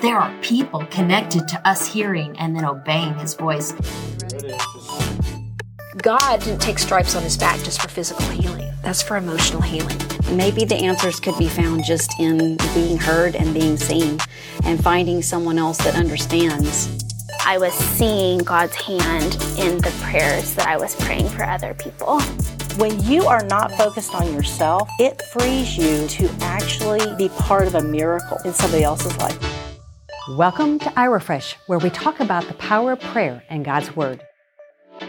There are people connected to us hearing and then obeying his voice. God didn't take stripes on his back just for physical healing. That's for emotional healing. Maybe the answers could be found just in being heard and being seen and finding someone else that understands. I was seeing God's hand in the prayers that I was praying for other people. When you are not focused on yourself, it frees you to actually be part of a miracle in somebody else's life. Welcome to iRefresh, where we talk about the power of prayer and God's Word.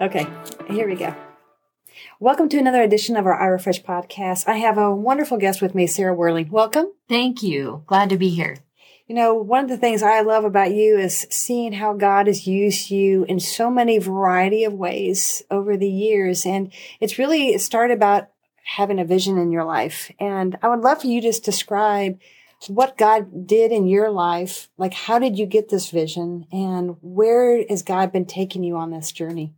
Okay, here we go. Welcome to another edition of our iRefresh podcast. I have a wonderful guest with me, Sarah Wehrli. Welcome. Thank you. Glad to be here. You know, one of the things I love about you is seeing how God has used you in so many variety of ways over the years. And it's really started about having a vision in your life. And I would love for you to just describe what God did in your life. Like, how did you get this vision and where has God been taking you on this journey?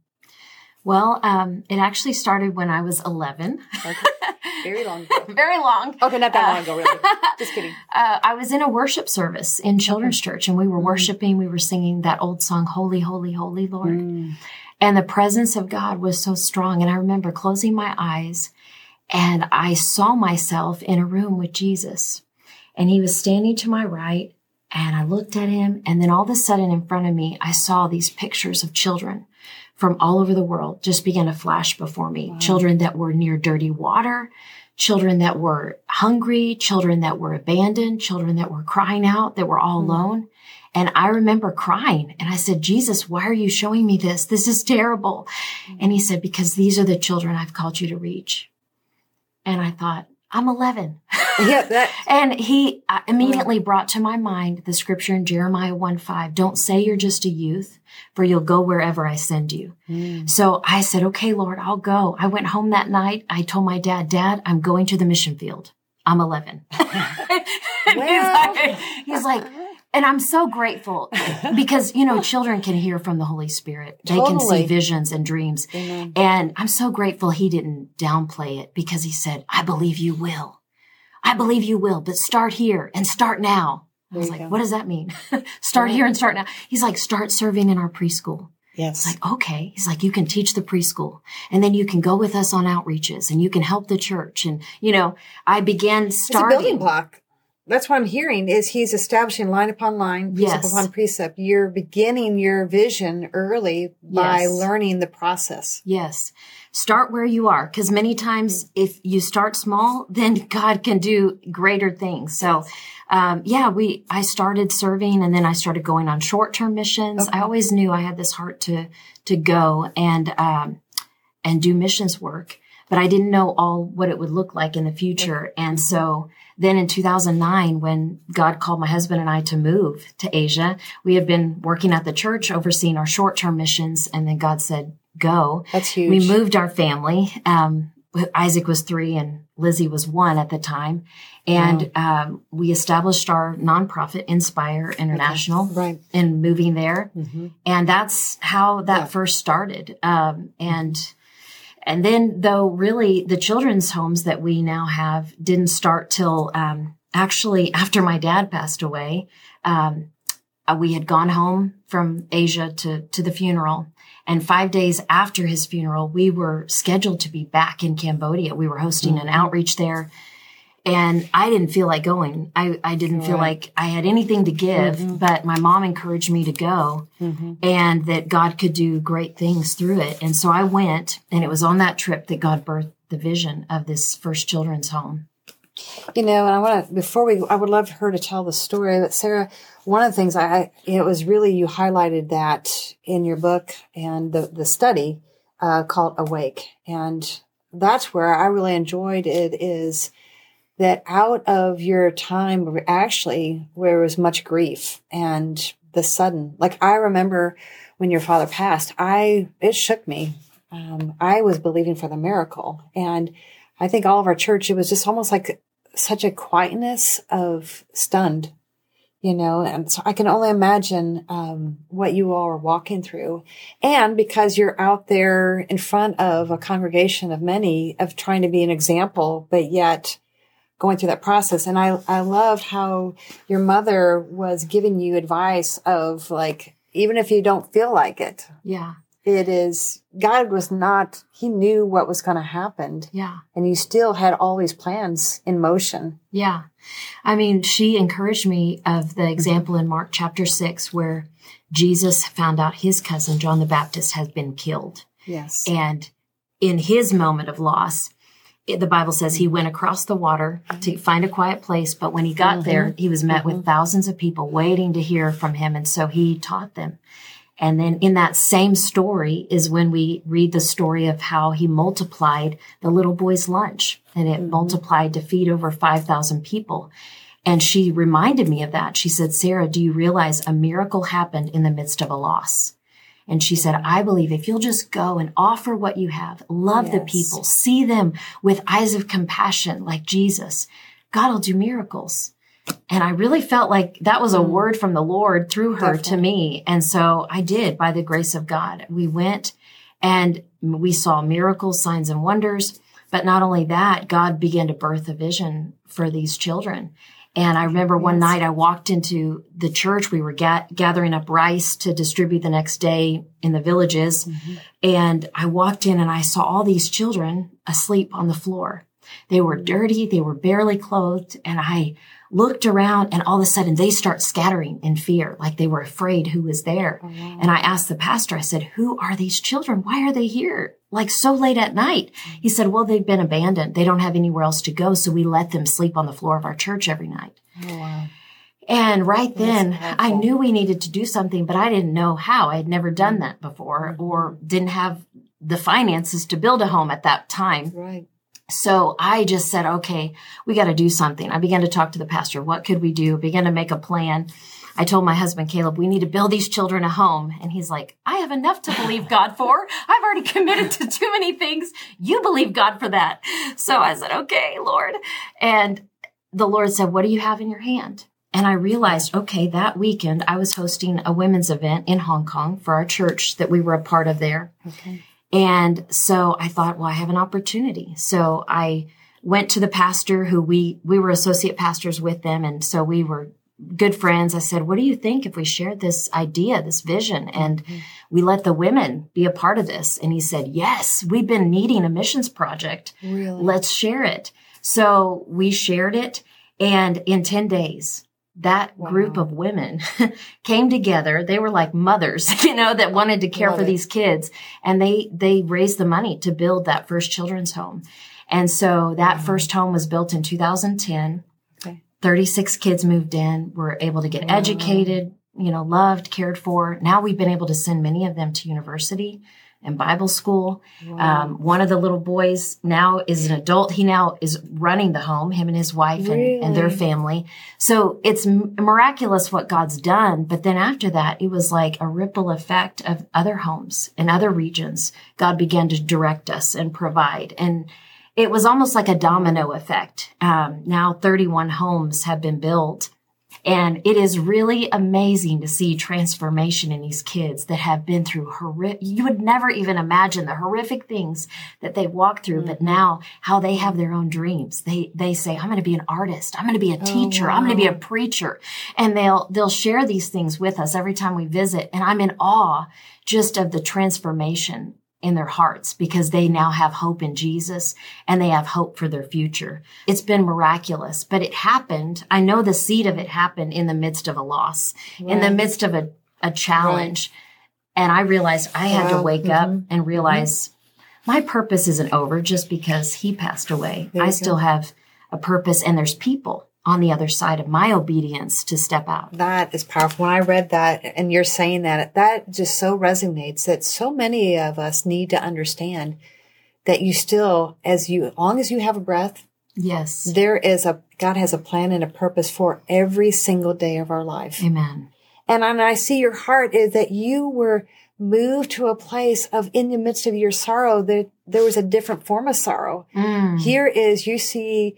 Well, um, it actually started when I was 11. Okay. Very long ago. Very long. Okay, not that long ago, really. Just kidding. Uh, I was in a worship service in children's church and we were Mm. worshiping. We were singing that old song, Holy, Holy, Holy Lord. Mm. And the presence of God was so strong. And I remember closing my eyes and I saw myself in a room with Jesus. And he was standing to my right. And I looked at him. And then all of a sudden in front of me, I saw these pictures of children from all over the world just began to flash before me. Children that were near dirty water, children that were hungry, children that were abandoned, children that were crying out, that were all hmm. alone. And I remember crying and I said, Jesus, why are you showing me this? This is terrible. Hmm. And he said, because these are the children I've called you to reach. And I thought, I'm 11. Yeah, that, And he uh, immediately brought to my mind the scripture in Jeremiah 1 5. Don't say you're just a youth, for you'll go wherever I send you. So I said, okay, Lord, I'll go. I went home that night. I told my dad, Dad, I'm going to the mission field. I'm 11. And he's, like, he's like, and I'm so grateful because, you know, children can hear from the Holy Spirit. They can see visions and dreams. Amen. And I'm so grateful he didn't downplay it because he said, I believe you will. I believe you will, but start here and start now. I was like, go. what does that mean? start here and start now. He's like, start serving in our preschool. yes. It's like, okay. He's like, you can teach the preschool and then you can go with us on outreaches and you can help the church. And, you know, I began It's a starting. building block. That's what I'm hearing is he's establishing line upon line, precept Yes. upon precept. You're beginning your vision early by Yes. learning the process. Yes. Start where you are. Cause many times if you start small, then God can do greater things. So, um, yeah, we, I started serving and then I started going on short-term missions. I always knew I had this heart to, to go and, um, and do missions work, but I didn't know all what it would look like in the future. And so then in 2009, when God called my husband and I to move to Asia, we had been working at the church overseeing our short-term missions. And then God said, go. That's huge. We moved our family. Um, Isaac was three and Lizzie was one at the time. And um, we established our nonprofit, Inspire International, Right. and moving there. Mm-hmm. And that's how that Yeah. first started. Um, and and then, though, really, the children's homes that we now have didn't start till um, actually after my dad passed away. Um, uh, we had gone home from Asia to to the funeral, and five days after his funeral, we were scheduled to be back in Cambodia. We were hosting an outreach there, and I didn't feel like going. I, I didn't feel like I had anything to give, but my mom encouraged me to go and that God could do great things through it. And so I went and it was on that trip that God birthed the vision of this first children's home. You know, and I want to, before we, I would love her to tell the story, but Sarah, one of the things I, I it was really, you highlighted that in your book and the, the study, uh, called Awake. And that's where I really enjoyed it is that out of your time, actually, where was much grief and the sudden, like I remember when your father passed, I, it shook me. Um, I was believing for the miracle. And I think all of our church, it was just almost like such a quietness of stunned. you know, and so I can only imagine um, what you all are walking through. And because you're out there in front of a congregation of many of trying to be an example, but yet going through that process. And I, I loved how your mother was giving you advice of like, even if you don't feel like it, Yeah. it is God was not, he knew what was going to happen. Yeah. And you still had all these plans in motion. Yeah. I mean, she encouraged me of the example in Mark chapter six where Jesus found out his cousin, John the Baptist, has been killed. Yes. And in his moment of loss, the Bible says he went across the water to find a quiet place. But when he got mm-hmm. there, he was met with mm-hmm. thousands of people waiting to hear from him. And so he taught them. And then in that same story is when we read the story of how he multiplied the little boy's lunch and it mm-hmm. multiplied to feed over 5,000 people. And she reminded me of that. She said, Sarah, do you realize a miracle happened in the midst of a loss? And she said, I believe if you'll just go and offer what you have, love the people, see them with eyes of compassion like Jesus, God will do miracles. And I really felt like that was a mm. word from the Lord through her to me. And so I did by the grace of God. We went and we saw miracles, signs and wonders. But not only that, God began to birth a vision for these children. And I remember one night I walked into the church. We were ga- gathering up rice to distribute the next day in the villages. Mm-hmm. And I walked in and I saw all these children asleep on the floor. They were mm. dirty. They were barely clothed. And I looked around and all of a sudden they start scattering in fear, like they were afraid who was there. And I asked the pastor, I said, who are these children? Why are they here? Like so late at night. He said, well, they've been abandoned. They don't have anywhere else to go. So we let them sleep on the floor of our church every night. And right then I knew we needed to do something, but I didn't know how. I had never done that before or didn't have the finances to build a home at that time. Right. So I just said, okay, we got to do something. I began to talk to the pastor. What could we do? Began to make a plan. I told my husband, Caleb, we need to build these children a home. And he's like, I have enough to believe God for. I've already committed to too many things. You believe God for that. So I said, okay, Lord. And the Lord said, what do you have in your hand? And I realized, okay, that weekend I was hosting a women's event in Hong Kong for our church that we were a part of there. And so I thought, well, I have an opportunity. So I went to the pastor who we, we were associate pastors with them. And so we were good friends. I said, what do you think if we shared this idea, this vision and mm-hmm. we let the women be a part of this? And he said, yes, we've been needing a missions project. Really? Let's share it. So we shared it. And in 10 days, that group of women came together. They were like mothers, you know, that wanted to care Love for it. these kids. And they, they raised the money to build that first children's home. And so that first home was built in 2010. Okay. 36 kids moved in, were able to get educated, you know, loved, cared for. Now we've been able to send many of them to university and Bible school. Um, one of the little boys now is an adult. He now is running the home, him and his wife and, and their family. So it's m- miraculous what God's done. But then after that, it was like a ripple effect of other homes in other regions. God began to direct us and provide. And it was almost like a domino effect. Um, now 31 homes have been built. And it is really amazing to see transformation in these kids that have been through horrific, you would never even imagine the horrific things that they walked through, but mm-hmm. now how they have their own dreams. They, they say, I'm going to be an artist. I'm going to be a oh, teacher. I'm going to be a preacher. And they'll, they'll share these things with us every time we visit. And I'm in awe just of the transformation in their hearts because they now have hope in Jesus and they have hope for their future. It's been miraculous, but it happened. I know the seed of it happened in the midst of a loss, in the midst of a, a challenge. And I realized I had to wake up and realize my purpose isn't over just because he passed away. I still have a purpose and there's people on the other side of my obedience to step out. That is powerful. When I read that and you're saying that, that just so resonates that so many of us need to understand that you still, as you, as long as you have a breath, Yes. there is a, God has a plan and a purpose for every single day of our life. Amen. And, and I see your heart is that you were moved to a place of in the midst of your sorrow that there was a different form of sorrow. Mm. Here is you see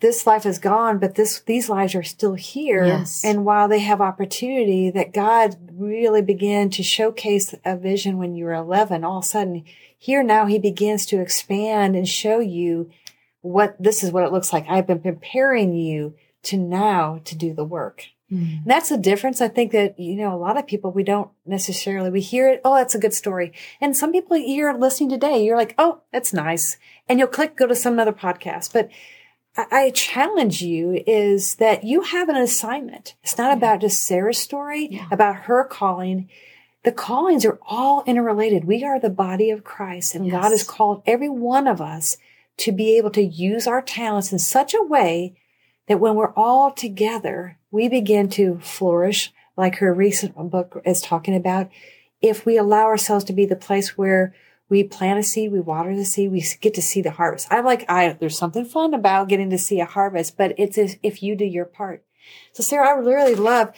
this life is gone, but this, these lives are still here. Yes. And while they have opportunity that God really began to showcase a vision when you were 11, all of a sudden here now he begins to expand and show you what this is what it looks like. I've been preparing you to now to do the work. And that's the difference. I think that, you know, a lot of people, we don't necessarily, we hear it. Oh, that's a good story. And some people you're listening today, you're like, Oh, that's nice. And you'll click, go to some other podcast. But I, challenge you is that you have an assignment. It's not about just Sarah's story, about her calling. The callings are all interrelated. We are the body of Christ and God has called every one of us to be able to use our talents in such a way that when we're all together, we begin to flourish like her recent book is talking about. If we allow ourselves to be the place where we plant a seed, we water the seed, we get to see the harvest. I like, I, there's something fun about getting to see a harvest, but it's if, if you do your part. So Sarah, I really love,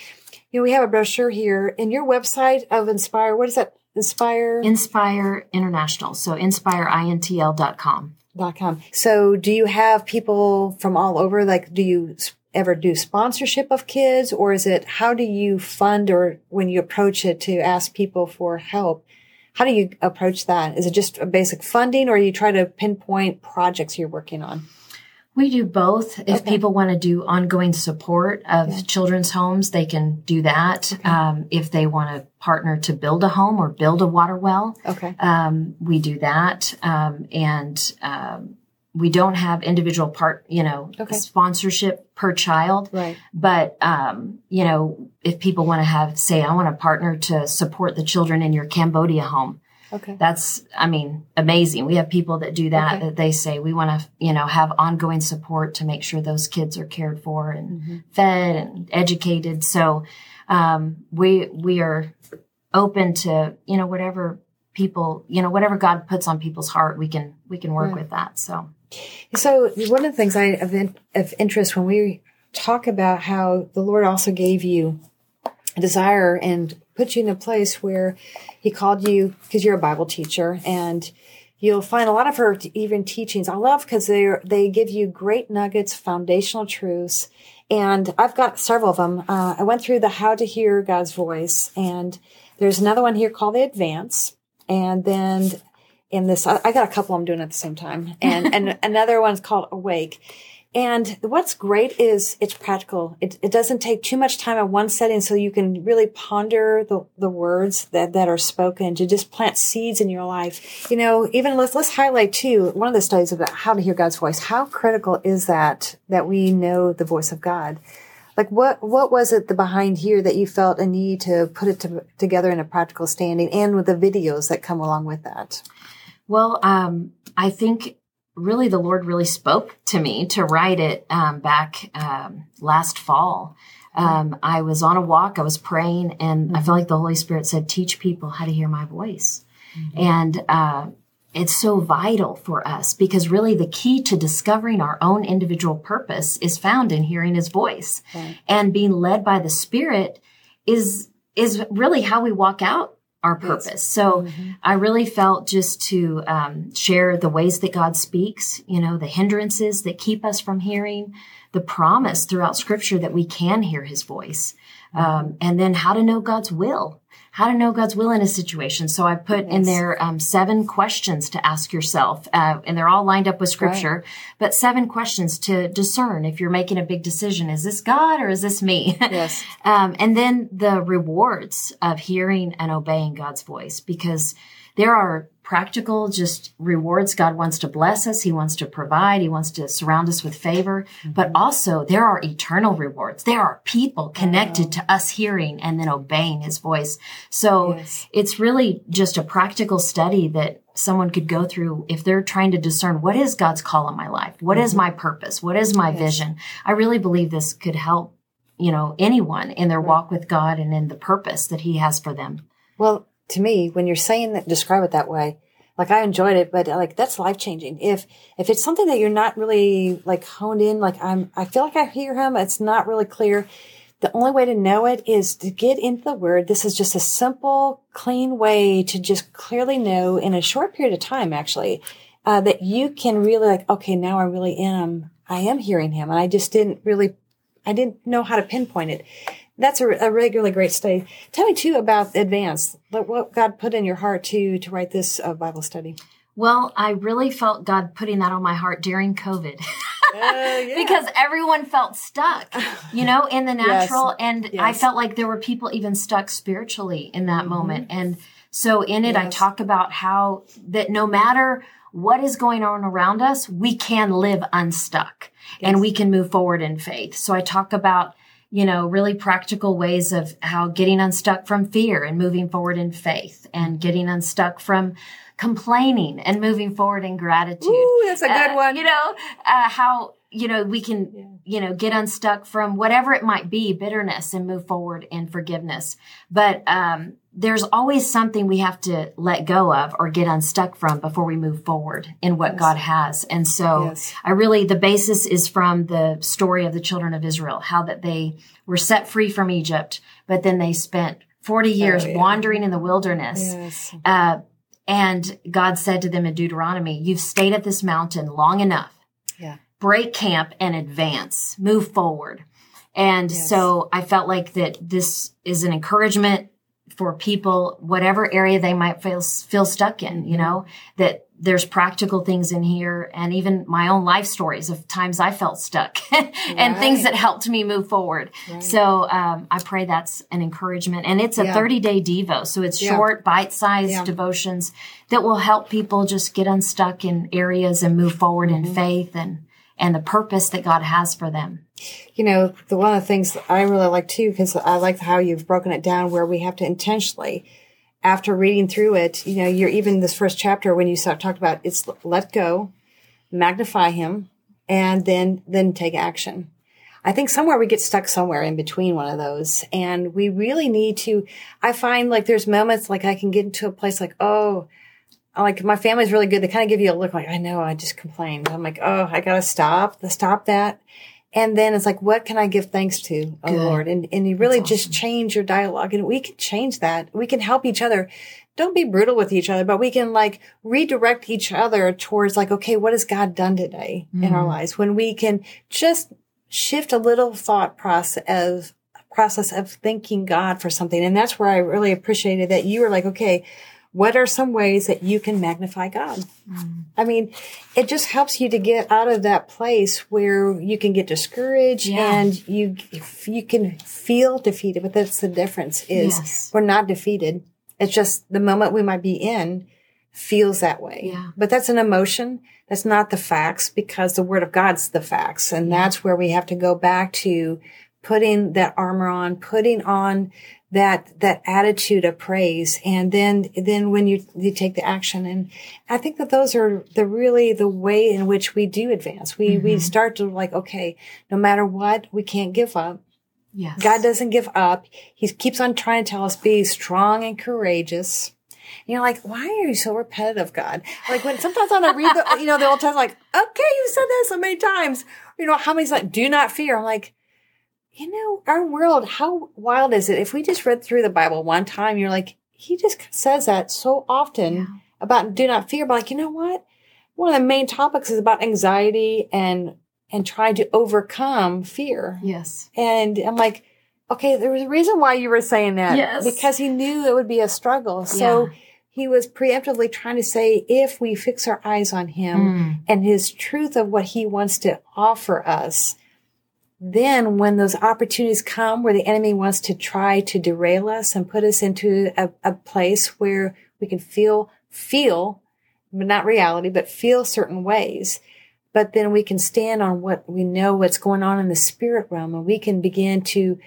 you know, we have a brochure here in your website of Inspire. What is that? Inspire? Inspire International. So inspireintl.com. dot com. So do you have people from all over? Like, do you ever do sponsorship of kids or is it, how do you fund or when you approach it to ask people for help? How do you approach that? Is it just a basic funding or you try to pinpoint projects you're working on? We do both. If people want to do ongoing support of children's homes, they can do that. Um, if they want to partner to build a home or build a water well, Okay. um, we do that. Um, and um, we don't have individual part, you know, Okay. sponsorship per child. Right. But um, you know, if people want to have, say, I want a partner to support the children in your Cambodia home, Okay. that's i mean amazing we have people that do that Okay. that they say we want to you know have ongoing support to make sure those kids are cared for and Mm-hmm. fed and educated so um, we we are open to you know whatever people you know whatever god puts on people's heart we can we can work with that so So one of the things I of, in, of interest when we talk about how the Lord also gave you a desire and put you in a place where He called you because you're a Bible teacher and you'll find a lot of her even teachings. I love because they they give you great nuggets, foundational truths, and I've got several of them. Uh, I went through the How to Hear God's Voice, and there's another one here called the Advance, and then in this I, I got a couple I'm doing at the same time. And and another one's called awake. And what's great is it's practical. It, it doesn't take too much time in one setting so you can really ponder the, the words that, that are spoken to just plant seeds in your life. You know even let's let's highlight too one of the studies about how to hear god's voice. How critical is that that we know the voice of god like what what was it the behind here that you felt a need to put it to, together in a practical standing and with the videos that come along with that Well, um, I think really the Lord really spoke to me to write it um, back um, last fall. Um, I was on a walk, I was praying, and I felt like the Holy Spirit said, Teach people how to hear my voice. And uh, it's so vital for us because really the key to discovering our own individual purpose is found in hearing his voice. And being led by the Spirit is is really how we walk out our purpose. So I really felt just to um, share the ways that God speaks, you know, the hindrances that keep us from hearing, the promise throughout Scripture that we can hear His voice, um, and then how to know God's will. How to know God's will in a situation. So I put in there um, seven questions to ask yourself, uh, and they're all lined up with Scripture. But seven questions to discern if you're making a big decision: is this God or is this me? Yes. Um, and then the rewards of hearing and obeying God's voice, because there are practical just rewards. God wants to bless us. He wants to provide. He wants to surround us with favor. Mm-hmm. But also there are eternal rewards. There are people connected to us hearing and then obeying his voice. So Yes. it's really just a practical study that someone could go through if they're trying to discern what is God's call in my life? What is mm-hmm. my purpose? What is my vision? I really believe this could help you know, anyone in their mm-hmm. walk with God and in the purpose that He has for them. Well, to me, when you're saying that, describe it that way. Like I enjoyed it, but like that's life changing. If if it's something that you're not really like honed in, like I'm, I feel like I hear him. It's not really clear. The only way to know it is to get into the word. This is just a simple, clean way to just clearly know in a short period of time, actually. uh, that you can really like, okay, now I really am, I am hearing him. And I just didn't really, I didn't know how to pinpoint it. That's a, a regularly great study. Tell me too about Advance, but what God put in your heart to, to write this uh, Bible study. Well, I really felt God putting that on my heart during COVID. Uh, yeah. because everyone felt stuck, you know, in the natural. Yes. And I felt like there were people even stuck spiritually in that moment. And so in it, I Mm-hmm. Talk about how that no matter what is going on around us, we can live unstuck and we can move forward in faith. So I talk about, you know, really practical ways of how getting unstuck from fear and moving forward in faith and getting unstuck from complaining and moving forward in gratitude. Ooh, that's a good Uh, one. You know, uh, how, you know, we can, you know, get unstuck from whatever it might be, bitterness and move forward in forgiveness. But, um, there's always something we have to let go of or get unstuck from before we move forward in what God has. And so Yes. I really, the basis is from the story of the children of Israel, how that they were set free from Egypt, but then they spent 40 years Oh, yeah. wandering in the wilderness. Yes. Uh, and God said to them in Deuteronomy, You've stayed at this mountain long enough. Yeah. Break camp and advance, move forward. And Yes. so I felt like that this is an encouragement for people, whatever area they might feel, feel stuck in, you know, that there's practical things in here and even my own life stories of times I felt stuck and things that helped me move forward. So, um, I pray that's an encouragement and it's a Yeah. 30 day Devo. So it's Yeah. short, bite sized Yeah. devotions that will help people just get unstuck in areas and move forward Mm-hmm. in faith and, and the purpose that God has for them. You know, the one of the things I really like too, because I like how you've broken it down where we have to intentionally, after reading through it, you know, you're even this first chapter when you start talked about it's let go, magnify him, and then then take action. I think somewhere we get stuck somewhere in between one of those. And we really need to, I find like there's moments like I can get into a place like, oh, like my family's really good. They kind of give you a look like, I know, I just complained. I'm like, oh, I gotta stop, the stop that. And then it's like, what can I give thanks to, oh Good. Lord? And, and you really just change your dialogue and we can change that. We can help each other. Don't be brutal with each other, but we can like redirect each other towards like, okay, what has God done today in our mm-hmm. lives? When we can just shift a little thought process of process of thanking God for something. And that's where I really appreciated that you were like, okay, what are some ways that you can magnify God? Mm. I mean, it just helps you to get out of that place where you can get discouraged Yeah. and you you can feel defeated. But that's the difference is Yes. we're not defeated. It's just the moment we might be in feels that way. Yeah. But that's an emotion. That's not the facts because the word of God's the facts. And that's where we have to go back to putting that armor on, putting on that, that attitude of praise. And then, then when you, you take the action and I think that those are the really the way in which we do advance. We, we mm-hmm. start to like, okay, no matter what, we can't give up. Yes. God doesn't give up. He keeps on trying to tell us be strong and courageous. And you're like, why are you so repetitive, God? Like when sometimes when I read the, you know, the Old Testament, like, okay, you said that so many times. You know, how many's like, do not fear? I'm like, you know, our world, how wild is it? If we just read through the Bible one time, you're like, he just says that so often about do not fear. But like, you know what? One of the main topics is about anxiety and, and trying to overcome fear. Yes. And I'm like, okay, there was a reason why you were saying that. Yes. Because he knew it would be a struggle. So Yeah. he was preemptively trying to say, if we fix our eyes on him Mm. and his truth of what he wants to offer us, then when those opportunities come where the enemy wants to try to derail us and put us into a, a place where we can feel, feel, but not reality, but feel certain ways. But then we can stand on what we know what's going on in the spirit realm and we can begin to,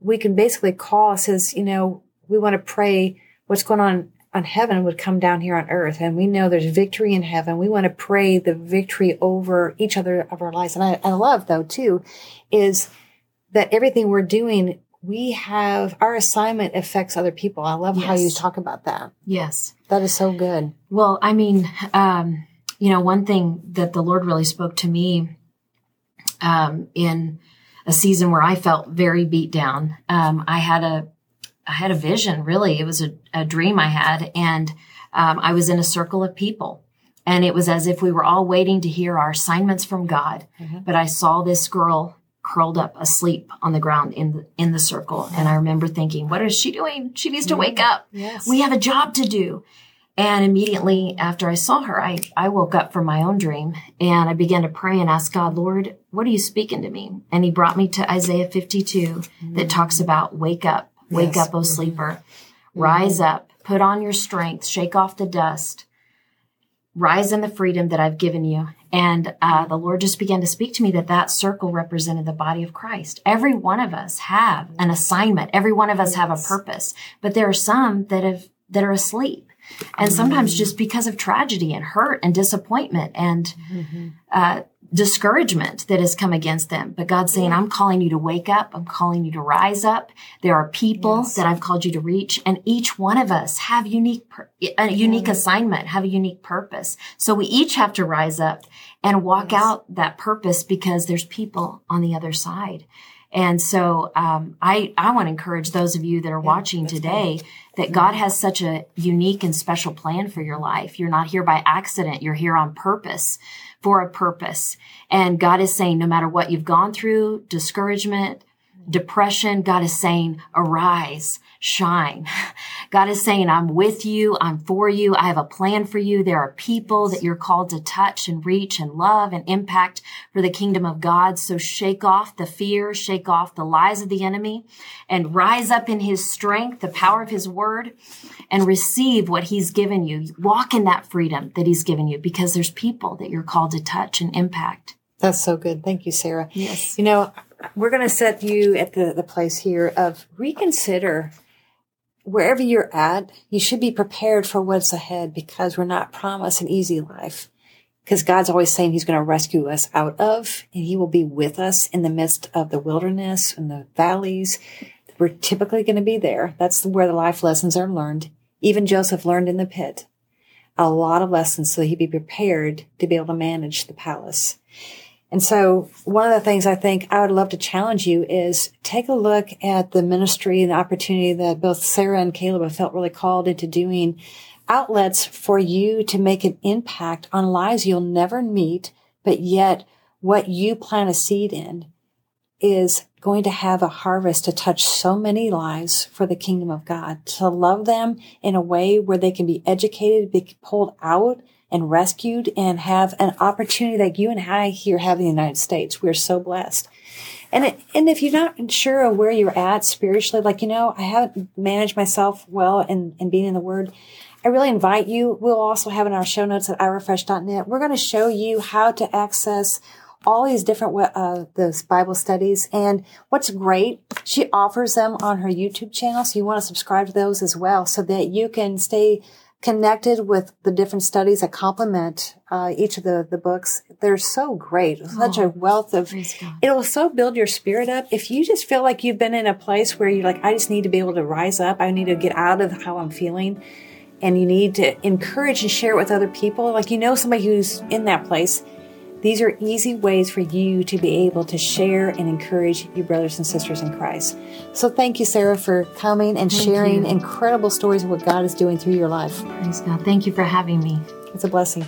we can basically call, says, you know, we want to pray what's going on on heaven would come down here on earth. And we know there's victory in heaven. We want to pray the victory over each other of our lives. And I, I love though too, is that everything we're doing, we have our assignment affects other people. I love how you talk about that. Yes. That is so good. Well, I mean, um, you know, one thing that the Lord really spoke to me um, in a season where I felt very beat down. Um, I had a, I had a vision. Really, it was a, a dream I had, and um, I was in a circle of people, And it was as if we were all waiting to hear our assignments from God. Mm-hmm. But I saw this girl curled up asleep on the ground in the, in the circle. And I remember thinking, what is she doing? She needs to mm-hmm. wake up. Yes. We have a job to do. And immediately after I saw her, I, I woke up from my own dream and I began to pray and ask God, Lord, what are you speaking to me? And he brought me to Isaiah 52 that mm. talks about wake up, wake Yes. up, O sleeper, rise up, put on your strength, shake off the dust, rise in the freedom that I've given you. And uh, the Lord just began to speak to me that that circle represented the body of Christ. Every one of us have an assignment. Every one of us have a purpose, but there are some that have that are asleep. And sometimes just because of tragedy and hurt and disappointment and uh, discouragement that has come against them. But God's saying, I'm calling you to wake up. I'm calling you to rise up. There are people that I've called you to reach and each one of us have unique, a unique assignment, have a unique purpose. So we each have to rise up and walk out that purpose because there's people on the other side. And so, um, I, I want to encourage those of you that are watching today that God has such a unique and special plan for your life. You're not here by accident. You're here on purpose for a purpose. And God is saying, no matter what you've gone through, discouragement, depression, God is saying, arise, shine. God is saying, I'm with you. I'm for you. I have a plan for you. There are people that you're called to touch and reach and love and impact for the kingdom of God. So shake off the fear, shake off the lies of the enemy and rise up in his strength, the power of his word and receive what he's given you. Walk in that freedom that he's given you because there's people that you're called to touch and impact. That's so good. Thank you, Sarah. Yes. You know, we're going to set you at the, the place here of reconsider wherever you're at. You should be prepared for what's ahead because we're not promised an easy life. Because God's always saying He's going to rescue us out of, and He will be with us in the midst of the wilderness and the valleys. We're typically going to be there. That's where the life lessons are learned. Even Joseph learned in the pit a lot of lessons so he'd be prepared to be able to manage the palace. And so one of the things I think I would love to challenge you is take a look at the ministry and the opportunity that both Sarah and Caleb have felt really called into doing outlets for you to make an impact on lives you'll never meet, but yet what you plant a seed in is going to have a harvest to touch so many lives for the kingdom of God, to love them in a way where they can be educated, be pulled out and rescued and have an opportunity like you and I here have in the United States. We're so blessed. And it, and if you're not sure of where you're at spiritually, like, you know, I haven't managed myself well in, in being in the word. I really invite you. We'll also have in our show notes at irefresh.net. We're going to show you how to access all these different uh, those Bible studies. And what's great, she offers them on her YouTube channel. So you want to subscribe to those as well so that you can stay connected with the different studies that complement uh, each of the, the books. They're so great. Such a wealth of, it'll so build your spirit up. If you just feel like you've been in a place where you're like, I just need to be able to rise up. I need to get out of how I'm feeling. And you need to encourage and share it with other people. Like you know somebody who's in that place. These are easy ways for you to be able to share and encourage your brothers and sisters in Christ. So thank you, Sarah, for coming and sharing you. incredible stories of what God is doing through your life. Praise God. Thank you for having me. It's a blessing.